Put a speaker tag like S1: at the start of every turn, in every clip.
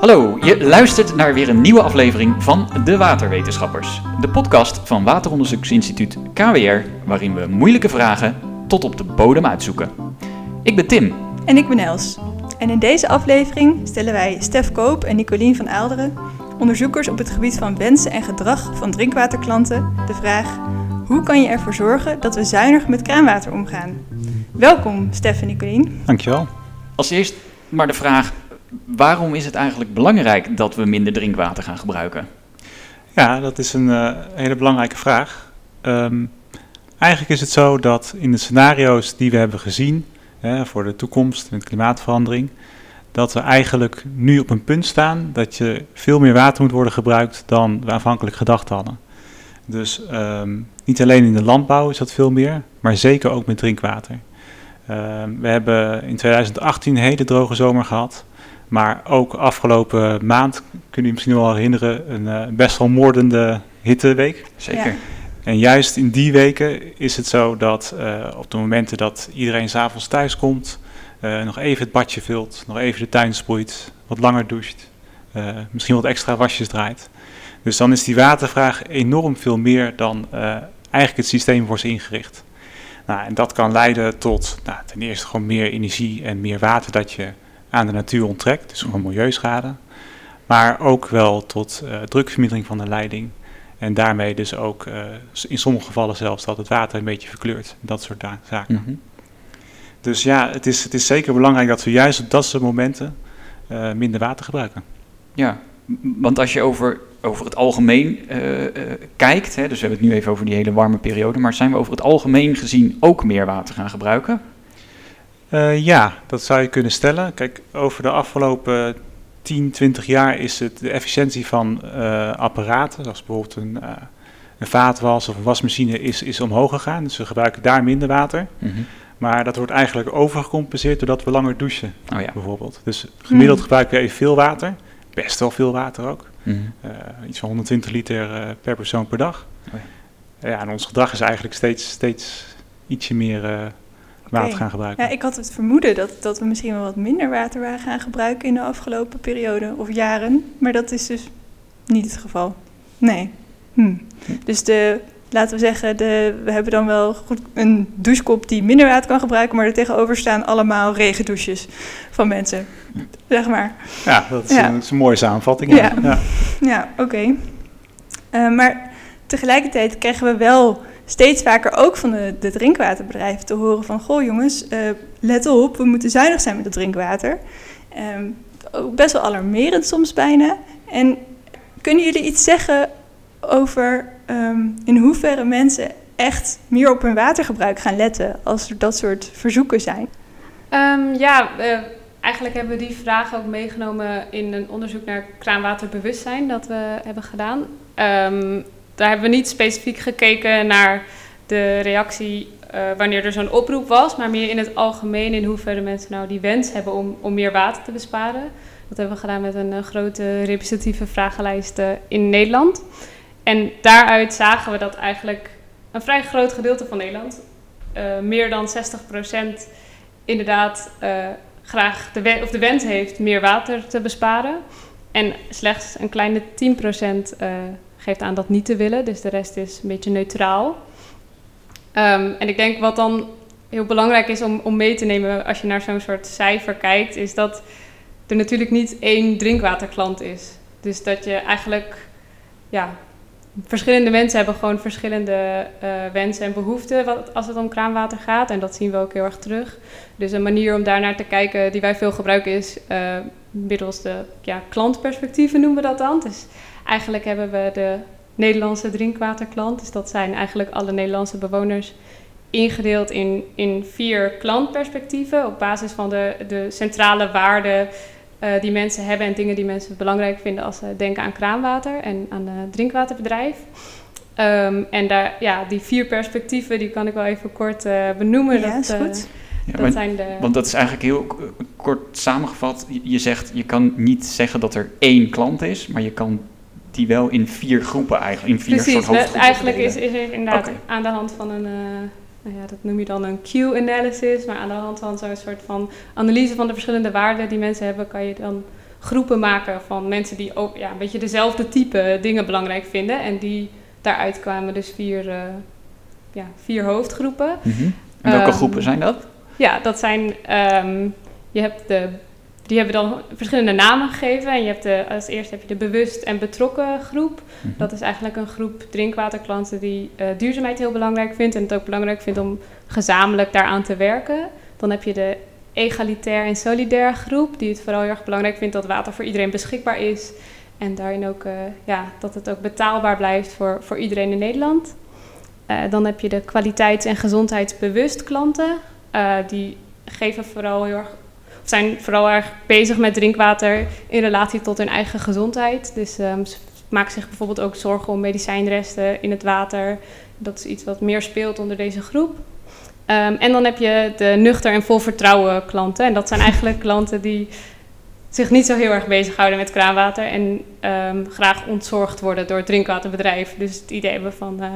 S1: Hallo, je luistert naar weer een nieuwe aflevering van De Waterwetenschappers. De podcast van Wateronderzoeksinstituut KWR, waarin we moeilijke vragen tot op de bodem uitzoeken. Ik ben Tim.
S2: En ik ben Els. En in deze aflevering stellen wij Stef Koop en Nicolien van Aalderen, onderzoekers op het gebied van wensen en gedrag van drinkwaterklanten, de vraag: hoe kan je ervoor zorgen dat we zuinig met kraanwater omgaan? Welkom, Stef en Nicolien.
S3: Dankjewel.
S1: Als eerst maar de vraag: waarom is het eigenlijk belangrijk dat we minder drinkwater gaan gebruiken?
S3: Ja, dat is een eh, hele belangrijke vraag. Ehm, eigenlijk is het zo dat in de scenario's die we hebben gezien hè, voor de toekomst met klimaatverandering, dat we eigenlijk nu op een punt staan dat je veel meer water moet worden gebruikt dan we aanvankelijk gedacht hadden. Dus ehm, niet alleen in de landbouw is dat veel meer, maar zeker ook met drinkwater. Ehm, we hebben in 2018 een hele droge zomer gehad. Maar ook afgelopen maand, kun je misschien wel herinneren, een uh, best wel moordende hitteweek.
S1: Zeker.
S2: Ja.
S3: En juist in die weken is het zo dat uh, op de momenten dat iedereen s'avonds thuis komt, uh, nog even het badje vult, nog even de tuin sproeit, wat langer doucht, misschien wat extra wasjes draait. Dus dan is die watervraag enorm veel meer dan eigenlijk het systeem voor ze ingericht. Nou, en dat kan leiden tot nou, ten eerste gewoon meer energie en meer water dat je aan de natuur onttrekt, dus gewoon milieuschade. Maar ook wel tot uh, drukvermindering van de leiding. En daarmee dus ook uh, in sommige gevallen zelfs dat het water een beetje verkleurt. Dat soort zaken. Mm -hmm. Dus ja, het is, het is zeker belangrijk dat we juist op dat soort momenten uh, minder water gebruiken.
S1: Ja, want als je over, over het algemeen kijkt, hè, dus we hebben het nu even over die hele warme periode, maar zijn we over het algemeen gezien ook meer water gaan gebruiken?
S3: Uh, ja, dat zou je kunnen stellen. Kijk, over de afgelopen 10, 20 jaar is het de efficiëntie van uh, apparaten, zoals bijvoorbeeld een, uh, een vaatwas of een wasmachine, is, is omhoog gegaan. Dus we gebruiken daar minder water. Mm -hmm. Maar dat wordt eigenlijk overgecompenseerd doordat we langer douchen,
S1: oh ja.
S3: bijvoorbeeld. Dus gemiddeld mm. gebruiken we even veel water, best wel veel water ook.
S1: Mhm.
S3: Mm -hmm. iets van 120 liter per persoon per dag.
S1: Oh
S3: ja. ja. en ons gedrag is eigenlijk steeds, steeds ietsje meer water
S2: Okay.
S3: gaan gebruiken.
S2: Ja, ik had het vermoeden dat, dat we misschien wel wat minder water waren gaan gebruiken in de afgelopen periode of jaren. Maar dat is dus niet het geval. Nee. Hm. Dus de, laten we zeggen, de, we hebben dan wel goed een douchekop die minder water kan gebruiken, maar er tegenover staan allemaal regendouches van mensen. Zeg maar.
S3: Ja, dat is,
S2: Ja.
S3: Een, dat is een mooie samenvatting.
S2: Ja.
S3: ja.
S2: Ja, oké. Eh, maar tegelijkertijd krijgen we wel steeds vaker ook van de, drinkwaterbedrijven te horen van... goh jongens, eh, let op, we moeten zuinig zijn met het drinkwater. Ehm, ook best wel alarmerend soms bijna. En kunnen jullie iets zeggen over ehm, in hoeverre mensen echt meer op hun watergebruik gaan letten... als er dat soort verzoeken zijn?
S4: Um, ja, eigenlijk hebben we die vraag ook meegenomen in een onderzoek naar kraanwaterbewustzijn dat we hebben gedaan. Daar hebben we niet specifiek gekeken naar de reactie uh, wanneer er zo'n oproep was, maar meer in het algemeen in hoeverre mensen nou die wens hebben om, om meer water te besparen. Dat hebben we gedaan met een uh, grote representatieve vragenlijst uh, in Nederland. En daaruit zagen we dat eigenlijk een vrij groot gedeelte van Nederland, meer dan 60% inderdaad graag de, of de wens heeft meer water te besparen. En slechts een kleine 10% geeft aan dat niet te willen. Dus de rest is een beetje neutraal. Um, en ik denk wat dan heel belangrijk is om, om mee te nemen als je naar zo'n soort cijfer kijkt, is dat er natuurlijk niet één drinkwaterklant is. Dus dat je eigenlijk, ja, verschillende mensen hebben gewoon verschillende uh, wensen en behoeften wat, als het om kraanwater gaat. En dat zien we ook heel erg terug. Dus een manier om daarnaar te kijken die wij veel gebruiken is uh, middels de ja, klantperspectieven noemen we dat dan. Dus eigenlijk hebben we de Nederlandse drinkwaterklant. Dus dat zijn eigenlijk alle Nederlandse bewoners ingedeeld in, in vier klantperspectieven op basis van de, de centrale waarden uh, die mensen hebben en dingen die mensen belangrijk vinden als ze denken aan kraanwater en aan het drinkwaterbedrijf. Um, en daar, ja, die vier perspectieven die kan ik wel even kort uh, benoemen.
S2: Ja,
S4: dat,
S2: is goed.
S1: Ja,
S4: dat
S1: want,
S4: zijn de...
S1: want dat is eigenlijk heel kort samengevat. Je- Je zegt, je kan niet zeggen dat er één klant is, maar je kan die wel in vier groepen eigenlijk, in vier
S4: Precies,
S1: soort hoofdgroepen
S4: eigenlijk is, is er inderdaad aan de hand van een, eh, nou ja, dat noem je dan een Q-analysis, maar aan de hand van zo'n soort van analyse van de verschillende waarden die mensen hebben, kan je dan groepen maken van mensen die ook ja, een beetje dezelfde type dingen belangrijk vinden. En die daaruit kwamen dus vier, uh, ja, vier hoofdgroepen.
S1: Mhm. En welke
S4: Ehm,
S1: groepen zijn dat?
S4: Ja, dat zijn. ehm, je hebt de. Die hebben dan verschillende namen gegeven. En je hebt de, als eerste heb je de bewust en betrokken groep.
S1: Mhm.
S4: Dat is eigenlijk een groep drinkwaterklanten die eh, duurzaamheid heel belangrijk vindt. En het ook belangrijk vindt om gezamenlijk daaraan te werken. Dan heb je de egalitair en solidair groep. Die het vooral heel erg belangrijk vindt dat water voor iedereen beschikbaar is. En daarin ook eh, ja, dat het ook betaalbaar blijft voor, voor iedereen in Nederland. Eh, dan heb je de kwaliteits- en gezondheidsbewust klanten. Die geven vooral heel erg, zijn vooral erg bezig met drinkwater in relatie tot hun eigen gezondheid. Dus ehm, ze maken zich bijvoorbeeld ook zorgen om medicijnresten in het water. Dat is iets wat meer speelt onder deze groep. Ehm, en dan heb je de nuchter en vol vertrouwen klanten. En dat zijn eigenlijk klanten die zich niet zo heel erg bezighouden met kraanwater en ehm, graag ontzorgd worden door het drinkwaterbedrijf. Dus het idee hebben van, eh,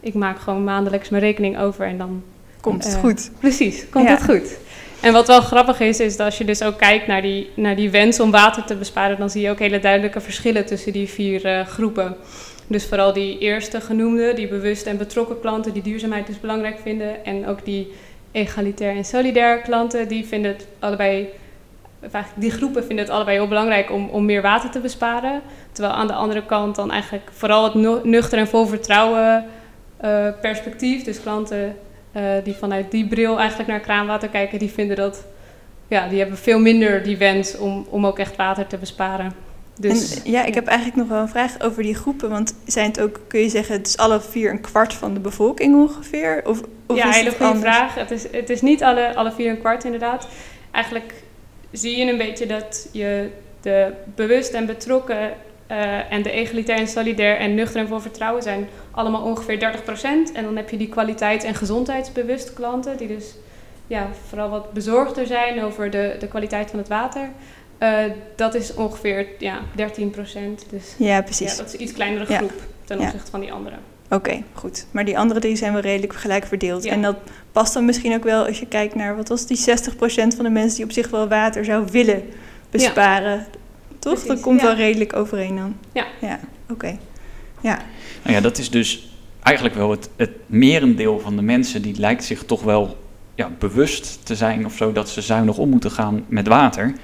S4: ik maak gewoon maandelijks mijn rekening over en dan
S2: Komt het
S4: Eh,
S2: goed.
S4: Precies, komt
S2: Ja.
S4: het goed. En wat wel grappig is, is dat als je dus ook kijkt naar die, naar die wens om water te besparen, dan zie je ook hele duidelijke verschillen tussen die vier eh, groepen. Dus vooral die eerste genoemde, die bewust en betrokken klanten, die duurzaamheid dus belangrijk vinden. En ook die egalitair en solidair klanten, die vinden het allebei, die groepen vinden het allebei heel belangrijk om, om meer water te besparen. Terwijl aan de andere kant dan eigenlijk vooral het nu- nuchter en vol vertrouwen eh, perspectief, dus klanten die vanuit die bril eigenlijk naar kraanwater kijken, die vinden dat, ja, die hebben veel minder die wens om, om ook echt water te besparen. Dus
S2: en, ja, ik heb eigenlijk nog wel een vraag over die groepen. Want zijn het ook, kun je zeggen, het is alle vier een kwart van de bevolking ongeveer? Of, of
S4: ja,
S2: is
S4: hele
S2: het
S4: goede vraag. Het is, het is niet alle, alle vier een kwart inderdaad. Eigenlijk zie je een beetje dat je de bewust en betrokken eh, en de egalitair en solidair en nuchter en vol vertrouwen zijn allemaal ongeveer 30%. En dan heb je die kwaliteits- en gezondheidsbewust klanten, die dus ja, vooral wat bezorgder zijn over de, de kwaliteit van het water. Eh, dat is ongeveer ja, 13%. Dus
S2: Ja, precies.
S4: ja, dat is een iets kleinere
S2: Ja.
S4: groep ten
S2: Ja.
S4: opzichte van die andere.
S2: Oké, goed. Maar die andere drie zijn wel redelijk gelijk verdeeld.
S4: Ja.
S2: En dat past dan misschien ook wel als je kijkt naar, wat was die 60% van de mensen die op zich wel water zou willen besparen. Toch?
S4: Precies,
S2: dat komt
S4: ja.
S2: wel redelijk overeen dan.
S4: Ja.
S2: Ja, oké. Ja,
S1: Nou ja, dat is dus eigenlijk wel het, het merendeel van de mensen die lijkt zich toch wel ja, bewust te zijn of zo dat ze zuinig om moeten gaan met water.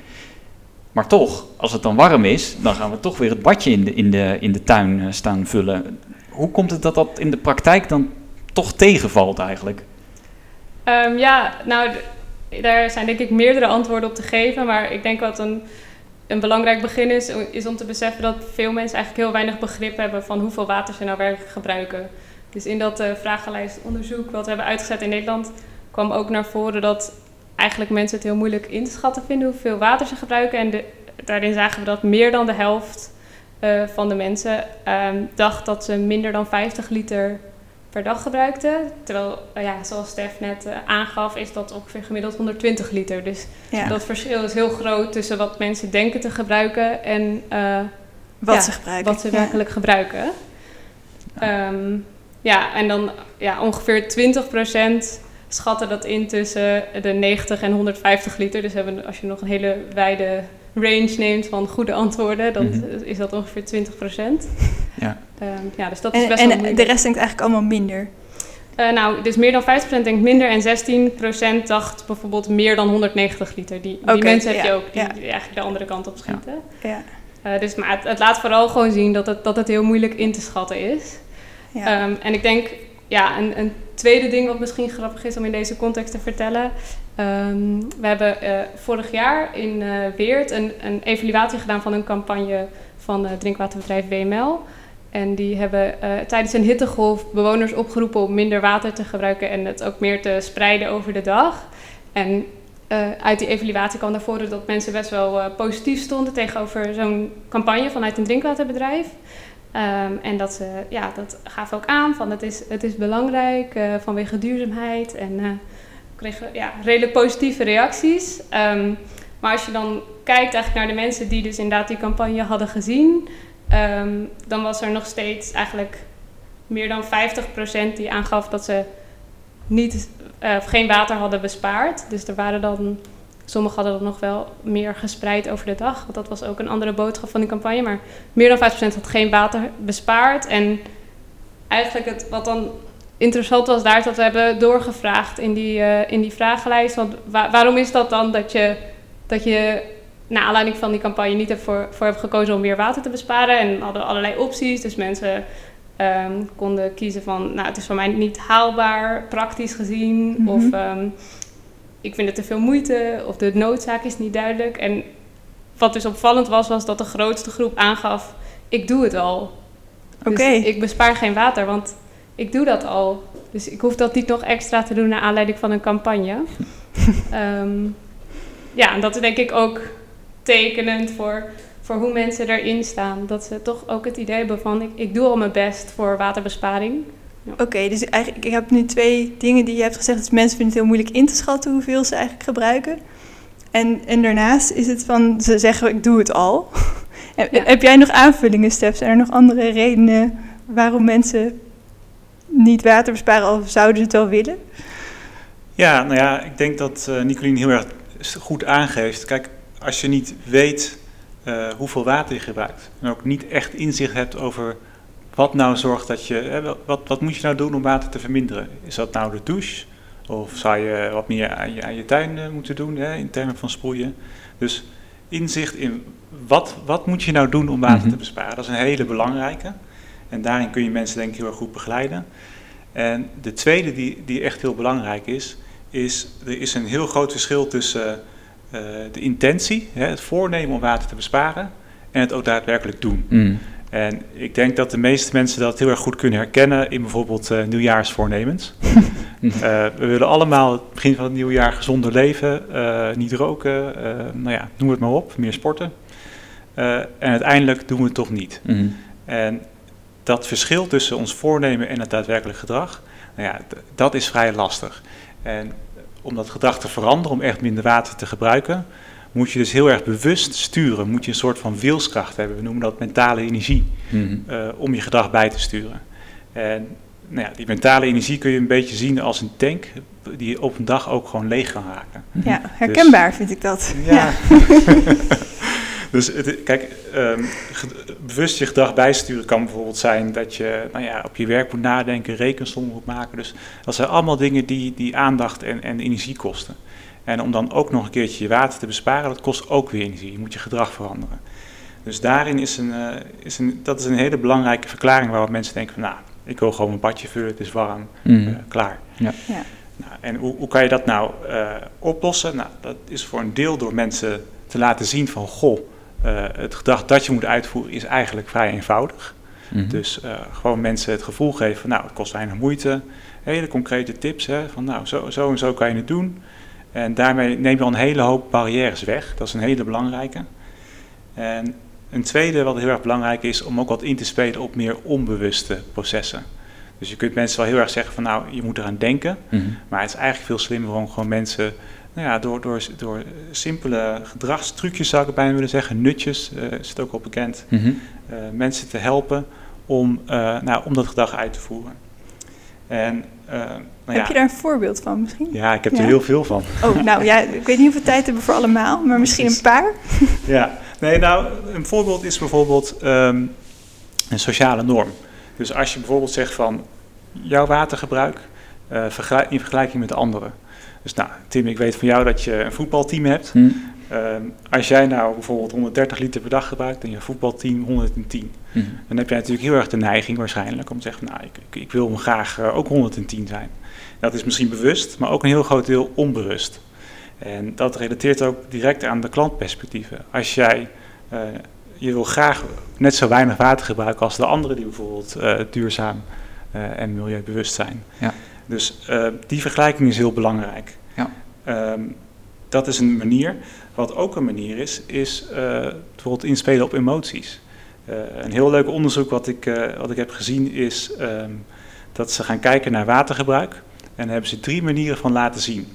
S1: Maar toch, als het dan warm is, dan gaan we toch weer het badje in de, in de, in de tuin eh, staan vullen. Hoe komt het dat dat in de praktijk dan toch tegenvalt eigenlijk?
S4: Ehm, ja, nou, daar zijn denk ik meerdere antwoorden op te geven. Maar ik denk wat een, een belangrijk begin is, is om te beseffen dat veel mensen eigenlijk heel weinig begrip hebben van hoeveel water ze nou werkelijk gebruiken. Dus in dat eh vragenlijstonderzoek wat we hebben uitgezet in Nederland, kwam ook naar voren dat eigenlijk mensen het heel moeilijk in te schatten vinden hoeveel water ze gebruiken. En daarin zagen we dat meer dan de helft eh, van de mensen ehm, dacht dat ze minder dan 50 liter per dag gebruikten. Terwijl, eh, ja, zoals Stef net eh, aangaf, is dat ongeveer gemiddeld 120 liter. Dus
S2: ja.
S4: dat verschil is heel groot tussen wat mensen denken te gebruiken en eh,
S2: wat
S4: ja,
S2: ze gebruiken.
S4: wat ze
S2: Ja.
S4: werkelijk gebruiken. Ehm, ja, en dan ja, ongeveer 20% schatten dat in tussen de 90 en 150 liter. Dus hebben, als je nog een hele wijde range neemt van goede antwoorden, dan
S1: Mhm.
S4: is dat ongeveer 20%.
S1: Ja.
S4: Ehm, ja, dus dat is
S2: En,
S4: best wel moeilijk.
S2: de rest denkt eigenlijk allemaal minder.
S4: Eh, nou, dus meer dan 50% denkt minder en 16% dacht bijvoorbeeld meer dan 190 liter. Die, die mensen heb je ook, die,
S2: ja.
S4: die eigenlijk de andere kant op schieten.
S2: Ja,
S4: Eh, dus, maar het, het laat vooral gewoon zien dat het, dat het heel moeilijk in te schatten is.
S2: ja.
S4: Ehm, en ik denk, ja, een, een tweede ding wat misschien grappig is om in deze context te vertellen. ehm, we hebben eh, vorig jaar in eh, Weert een, een evaluatie gedaan van een campagne van het drinkwaterbedrijf WML. En die hebben eh, tijdens een hittegolf bewoners opgeroepen om minder water te gebruiken en het ook meer te spreiden over de dag. En eh, uit die evaluatie kwam naar voren dat mensen best wel eh, positief stonden tegenover zo'n campagne vanuit een drinkwaterbedrijf. Ehm, en dat ze, ja, dat gaf ook aan van het is, het is belangrijk vanwege duurzaamheid. En we kregen ja, redelijk positieve reacties. Ehm, maar als je dan kijkt eigenlijk naar de mensen die dus inderdaad die campagne hadden gezien, ehm, dan was er nog steeds eigenlijk meer dan 50% die aangaf dat ze niet, eh, of geen water hadden bespaard. Dus er waren dan Sommigen hadden dat nog wel meer gespreid over de dag. Want dat was ook een andere boodschap van die campagne. Maar meer dan 5% had geen water bespaard. En eigenlijk het, wat dan interessant was daar, is dat we hebben doorgevraagd in die, uh, in die vragenlijst. Want wa waarom is dat dan dat je, dat je naar aanleiding van die campagne niet voor, voor hebt gekozen om meer water te besparen? En hadden allerlei opties. Dus mensen um, konden kiezen van, nou het is voor mij niet haalbaar, praktisch gezien. Mm -hmm. Of um, ik vind het te veel moeite. Of de noodzaak is niet duidelijk. En wat dus opvallend was, was dat de grootste groep aangaf, ik doe het al.
S2: Oké. Okay.
S4: Dus ik bespaar geen water, want ik doe dat al. Dus ik hoef dat niet nog extra te doen naar aanleiding van een campagne. um, ja, en dat is denk ik ook tekenend voor, voor hoe mensen erin staan. Dat ze toch ook het idee hebben van ik, ik doe al mijn best voor waterbesparing.
S2: Ja. Oké, okay, dus eigenlijk, ik heb nu twee dingen die je hebt gezegd. Dus mensen vinden het heel moeilijk in te schatten hoeveel ze eigenlijk gebruiken. En, en daarnaast is het van, ze zeggen ik doe het al. ja. Heb jij nog aanvullingen, Stef? Zijn er nog andere redenen waarom mensen niet water besparen of zouden ze het wel willen?
S3: Ja, nou ja, ik denk dat uh, Nicolien heel erg goed aangeeft. Kijk, als je niet weet uh, hoeveel water je gebruikt en ook niet echt inzicht hebt over wat nou zorgt dat je, hè, wat, wat moet je nou doen om water te verminderen? Is dat nou de douche? Of zou je wat meer aan je, aan je tuin uh, moeten doen hè, in termen van sproeien? Dus inzicht in wat, wat moet je nou doen om water mm -hmm. te besparen, dat is een hele belangrijke. En daarin kun je mensen denk ik heel erg goed begeleiden. En de tweede die, die echt heel belangrijk is, is er is een heel groot verschil tussen uh, de intentie, hè, het voornemen om water te besparen, en het ook daadwerkelijk doen. Mm. En ik denk dat de meeste mensen dat heel erg goed kunnen herkennen in bijvoorbeeld uh, nieuwjaarsvoornemens. uh, we willen allemaal het begin van het nieuwe jaar gezonder leven, uh, niet roken, nou ja, noem het maar op, meer sporten. en uiteindelijk doen we het toch niet. Mm. En dat verschil tussen ons voornemen en het daadwerkelijk gedrag, nou ja, dat is vrij lastig. En om dat gedrag te veranderen, om echt minder water te gebruiken, moet je dus heel erg bewust sturen. Moet je een soort van wilskracht hebben. We noemen dat mentale energie. Mm-hmm. uh, om je gedrag bij te sturen. En nou ja, die mentale energie kun je een beetje zien als een tank die op een dag ook gewoon leeg kan raken.
S2: Ja, herkenbaar dus, vind ik dat.
S3: Ja. ja. dus het, kijk, um, bewust je gedrag bijsturen kan bijvoorbeeld zijn dat je nou ja, op je werk moet nadenken, rekensom moet maken. Dus dat zijn allemaal dingen die, die aandacht en, en energie kosten. En om dan ook nog een keertje je water te besparen, dat kost ook weer energie. Je moet je gedrag veranderen. Dus daarin is een, uh, is een, dat is een hele belangrijke verklaring waarop mensen denken van, nou, ik wil gewoon een badje vullen, het is warm, mm. uh, klaar.
S2: Ja. ja.
S3: Nou, en hoe, hoe kan je dat nou uh, oplossen? Nou, dat is voor een deel door mensen te laten zien van, goh, het gedrag dat je moet uitvoeren is eigenlijk vrij eenvoudig. Mm-hmm. Dus gewoon mensen het gevoel geven van, nou, het kost weinig moeite. Hele concrete tips, hè, van nou, zo, zo en zo kan je het doen. En daarmee neem je al een hele hoop barrières weg. Dat is een hele belangrijke. En een tweede wat heel erg belangrijk is, om ook wat in te spelen op meer onbewuste processen. Dus je kunt mensen wel heel erg zeggen van nou, je moet eraan denken. Mm-hmm. Maar het is eigenlijk veel slimmer om gewoon mensen, nou ja, door, door, door simpele gedragstrucjes zou ik bijna willen zeggen, nutjes, uh, is het ook al bekend, mm-hmm. uh, mensen te helpen om, uh, nou, om dat gedrag uit te voeren. En, nou
S2: heb
S3: ja,
S2: je daar een voorbeeld van misschien?
S3: Ja, ik heb ja. er heel veel van.
S2: Oh, nou ja, ik weet niet hoeveel tijd hebben voor allemaal, maar misschien een paar.
S3: ja, nee, nou, een voorbeeld is bijvoorbeeld um, een sociale norm. Dus als je bijvoorbeeld zegt van jouw watergebruik uh, in vergelijking met de anderen. Dus nou, Tim, ik weet van jou dat je een voetbalteam hebt. Hm. Um, als jij nou bijvoorbeeld 130 liter per dag gebruikt en je voetbalteam 110, mm. dan heb jij natuurlijk heel erg de neiging waarschijnlijk om te zeggen, nou, ik, ik, ik wil graag uh, ook 110 zijn. Dat is misschien bewust, maar ook een heel groot deel onbewust. En dat relateert ook direct aan de klantperspectieven. Als jij, uh, je wil graag net zo weinig water gebruiken als de anderen die bijvoorbeeld uh, duurzaam en milieubewust zijn.
S1: Ja.
S3: Dus die vergelijking is heel belangrijk.
S1: Ja.
S3: Um, dat is een manier. Wat ook een manier is, is uh, bijvoorbeeld inspelen op emoties. Uh, een heel leuk onderzoek wat ik, wat ik heb gezien is um, dat ze gaan kijken naar watergebruik. En daar hebben ze drie manieren van laten zien.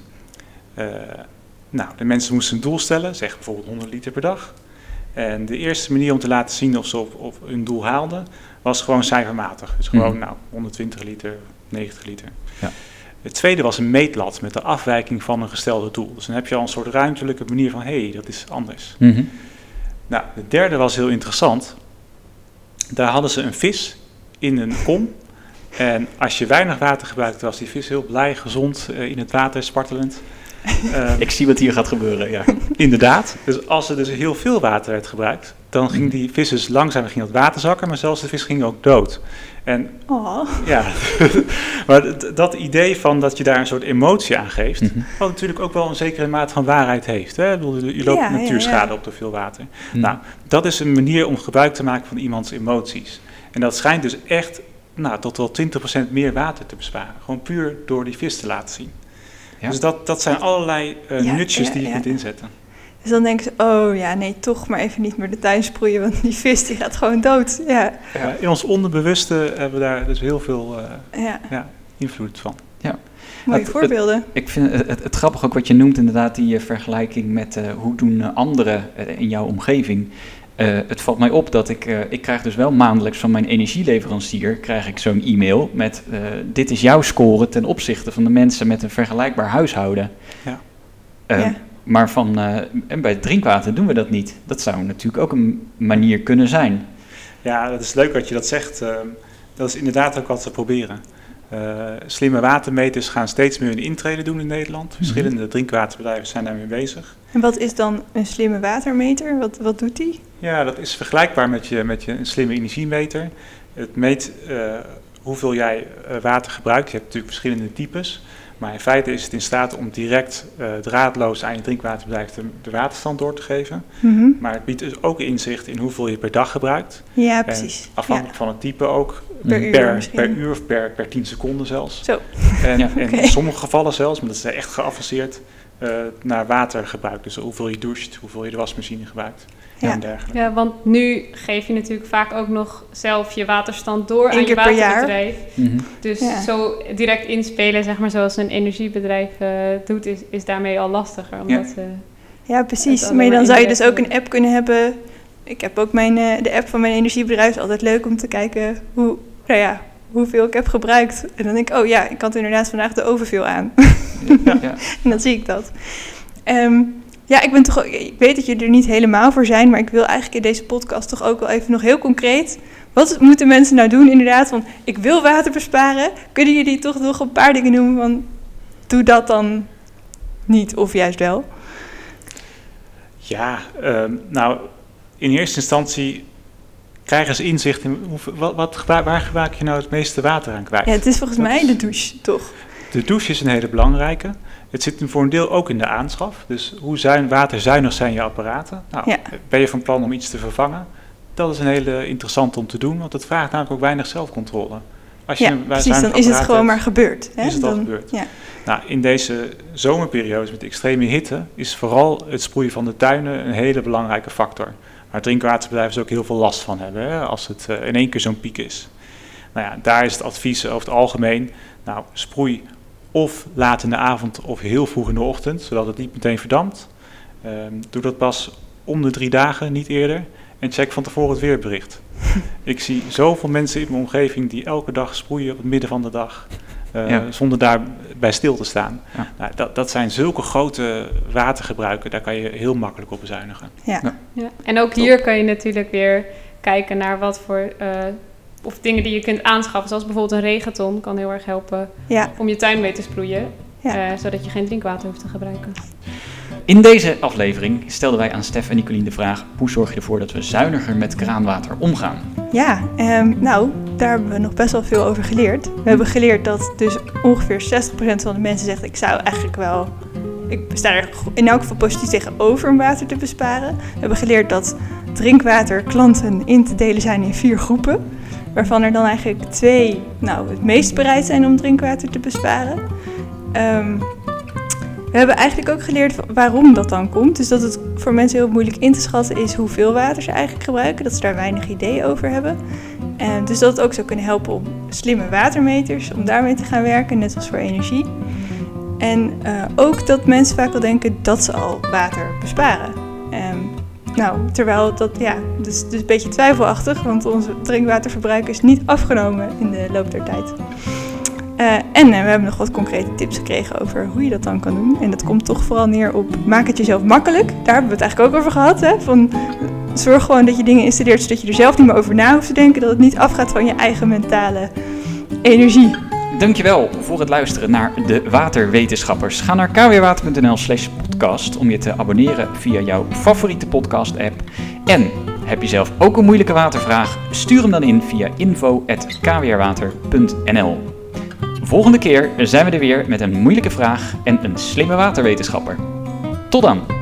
S3: nou, de mensen moesten een doel stellen, zeg bijvoorbeeld 100 liter per dag. En de eerste manier om te laten zien of ze op, op hun doel haalden, was gewoon cijfermatig. Dus gewoon, mm. nou, 120 liter, 90 liter.
S1: Ja.
S3: Het tweede was een meetlat met de afwijking van een gestelde doel. Dus dan heb je al een soort ruimtelijke manier van, hé, hey, dat is anders.
S1: Mhm.
S3: Nou, de derde was heel interessant. Daar hadden ze een vis in een kom. En als je weinig water gebruikte, was die vis heel blij, gezond, eh, in het water, spartelend.
S1: Ik zie wat hier gaat gebeuren, ja.
S3: Inderdaad. Dus als er dus heel veel water werd gebruikt, dan ging die vis dus langzaam ging dat water zakken, maar zelfs de vis ging ook dood. En
S2: Oh,
S3: ja, maar dat idee van dat je daar een soort emotie aan geeft,
S1: Mhm.
S3: wat natuurlijk ook wel een zekere mate van waarheid heeft. Hè? Ik bedoel, je loopt
S2: Ja,
S3: natuurschade
S2: ja.
S3: op te veel water.
S1: Mhm.
S3: Nou, dat is een manier om gebruik te maken van iemands emoties. En dat schijnt dus echt nou, tot wel 20% meer water te besparen. Gewoon puur door die vis te laten zien.
S1: Ja.
S3: Dus dat, dat zijn allerlei eh,
S2: Ja,
S3: nutjes
S2: ja,
S3: die je
S2: ja.
S3: kunt inzetten.
S2: Dus dan denken ze, oh ja, nee, toch maar even niet meer de tuin sproeien, want die vis die gaat gewoon dood. Ja,
S3: Ja, in ons onderbewuste hebben we daar dus heel veel eh,
S2: ja.
S3: invloed van.
S2: mooie
S1: Het-
S2: voorbeelden.
S1: Ik vind het, het, het grappig ook wat je noemt, inderdaad, die eh, vergelijking met eh, hoe doen anderen in jouw omgeving. Eh, het valt mij op dat ik, eh, ik krijg dus wel maandelijks van mijn energieleverancier, krijg ik zo'n e-mail met eh, dit is jouw score ten opzichte van de mensen met een vergelijkbaar huishouden.
S3: Ja.
S1: Eh,
S2: Ja.
S1: Maar van, eh, en bij het drinkwater doen we dat niet. Dat zou natuurlijk ook een manier kunnen zijn.
S3: Ja, dat is leuk dat je dat zegt. Ehm, dat is inderdaad ook wat we proberen. Eh, slimme watermeters gaan steeds meer een intrede doen in Nederland. Verschillende drinkwaterbedrijven zijn daarmee bezig.
S2: En wat is dan een slimme watermeter? Wat, wat doet die?
S3: Ja, dat is vergelijkbaar met je, met je een slimme energiemeter. Het meet eh, hoeveel jij eh, water gebruikt. Je hebt natuurlijk verschillende types. Maar in feite is het in staat om direct eh, draadloos aan je drinkwaterbedrijf de, de waterstand door te geven.
S2: Mhm.
S3: Maar het biedt dus ook inzicht in hoeveel je per dag gebruikt.
S2: Ja,
S3: En
S2: precies.
S3: afhankelijk van het type ook.
S2: Per uur
S3: Per, uur of per, per 10 seconden zelfs.
S2: Zo.
S3: En,
S1: Ja.
S3: in sommige gevallen zelfs, maar dat is echt geavanceerd, naar watergebruik. Dus hoeveel je doucht, hoeveel je de wasmachine gebruikt
S2: Ja.
S3: en dergelijke.
S4: Ja, want nu geef je natuurlijk vaak ook nog zelf je waterstand door
S2: Eén
S4: aan je
S2: keer per jaar.
S4: waterbedrijf.
S1: Mhm.
S4: Dus
S2: Ja.
S4: zo direct inspelen, zeg maar, zoals een energiebedrijf eh, doet, is, is daarmee al lastiger. Omdat, eh,
S2: Ja, precies. Maar dan zou je dus ook een app kunnen hebben. Ik heb ook mijn, eh, de app van mijn energiebedrijf. is altijd leuk om te kijken hoe, nou ja, hoeveel ik heb gebruikt. En dan denk ik, oh ja, ik had inderdaad vandaag de overveel aan.
S1: Ja. Ja.
S2: en dan zie ik dat. Ehm, ja, ik ben toch ik weet dat jullie er niet helemaal voor zijn, maar ik wil eigenlijk in deze podcast toch ook wel even nog heel concreet. Wat moeten mensen nou doen inderdaad? Van, ik wil water besparen. Kunnen jullie toch nog een paar dingen noemen van, doe dat dan niet of juist wel?
S3: Ja, ehm, nou, in eerste instantie krijgen ze inzicht in wat, wat, waar gebruik je nou het meeste water aan kwijt.
S2: Ja, het is volgens
S3: Dat
S2: mij de douche, toch?
S3: De douche is een hele belangrijke. Het zit voor een deel ook in de aanschaf. Dus hoe zuin, waterzuinig zijn je apparaten? Nou,
S2: Ja.
S3: Ben je van plan om iets te vervangen? Dat is een hele interessante om te doen, want het vraagt namelijk ook weinig zelfcontrole. Als je
S2: Ja, precies. Dan is het gewoon
S3: hebt,
S2: maar gebeurd. Hè?
S3: is het al gebeurd.
S2: Ja.
S3: Nou, in deze zomerperiodes met extreme hitte is vooral het sproeien van de tuinen een hele belangrijke factor. Waar drinkwaterbedrijven dus ook heel veel last van hebben hè, als het eh, in één keer zo'n piek is. Nou ja, daar is het advies over het algemeen, nou, sproei of laat in de avond of heel vroeg in de ochtend, zodat het niet meteen verdampt. Ehm, doe dat pas om de drie dagen, niet eerder. En check van tevoren het weerbericht. Ik zie zoveel mensen in mijn omgeving die elke dag sproeien op het midden van de dag. Eh,
S1: Ja.
S3: Zonder daarbij stil te staan.
S1: Ja.
S3: Nou, dat, dat zijn zulke grote watergebruiken, daar kan je heel makkelijk op bezuinigen.
S2: Ja.
S1: Ja.
S4: En ook hier kan je natuurlijk weer kijken naar wat voor... eh, of dingen die je kunt aanschaffen, zoals bijvoorbeeld een regenton, kan heel erg helpen
S2: Ja.
S4: om je tuin mee te sproeien,
S2: Ja.
S4: eh, zodat je geen drinkwater hoeft te gebruiken.
S1: In deze aflevering stelden wij aan Stef en Nicolien de vraag: hoe zorg je ervoor dat we zuiniger met kraanwater omgaan?
S2: Ja, ehm, nou, daar hebben we nog best wel veel over geleerd. We hebben geleerd dat dus ongeveer 60% van de mensen zegt... ik zou eigenlijk wel... Ik sta er in elk geval positief tegenover om water te besparen. We hebben geleerd dat drinkwaterklanten in te delen zijn in vier groepen. Waarvan er dan eigenlijk twee nou, het meest bereid zijn om drinkwater te besparen. Ehm, we hebben eigenlijk ook geleerd wa- waarom dat dan komt. Dus dat het voor mensen heel moeilijk in te schatten is hoeveel water ze eigenlijk gebruiken. Dat ze daar weinig idee over hebben. En dus dat het ook zou kunnen helpen om slimme watermeters, om daarmee te gaan werken, net als voor energie. En eh, ook dat mensen vaak al denken dat ze al water besparen. Nou, terwijl dat, ja, dus, dus een beetje twijfelachtig, want ons drinkwaterverbruik is niet afgenomen in de loop der tijd. Eh, en eh, we hebben nog wat concrete tips gekregen over hoe je dat dan kan doen. En dat komt toch vooral neer op maak het jezelf makkelijk. Daar hebben we het eigenlijk ook over gehad. Hè? Van, zorg gewoon dat je dingen installeert zodat je er zelf niet meer over na hoeft te denken. Dat het niet afgaat van je eigen mentale energie.
S1: Dankjewel voor het luisteren naar de Waterwetenschappers. Ga naar kwwater.nl slash podcast om je te abonneren via jouw favoriete podcast app. En heb je zelf ook een moeilijke watervraag? Stuur hem dan in via info.kwrwater.nl Volgende keer zijn we er weer met een moeilijke vraag en een slimme waterwetenschapper. Tot dan!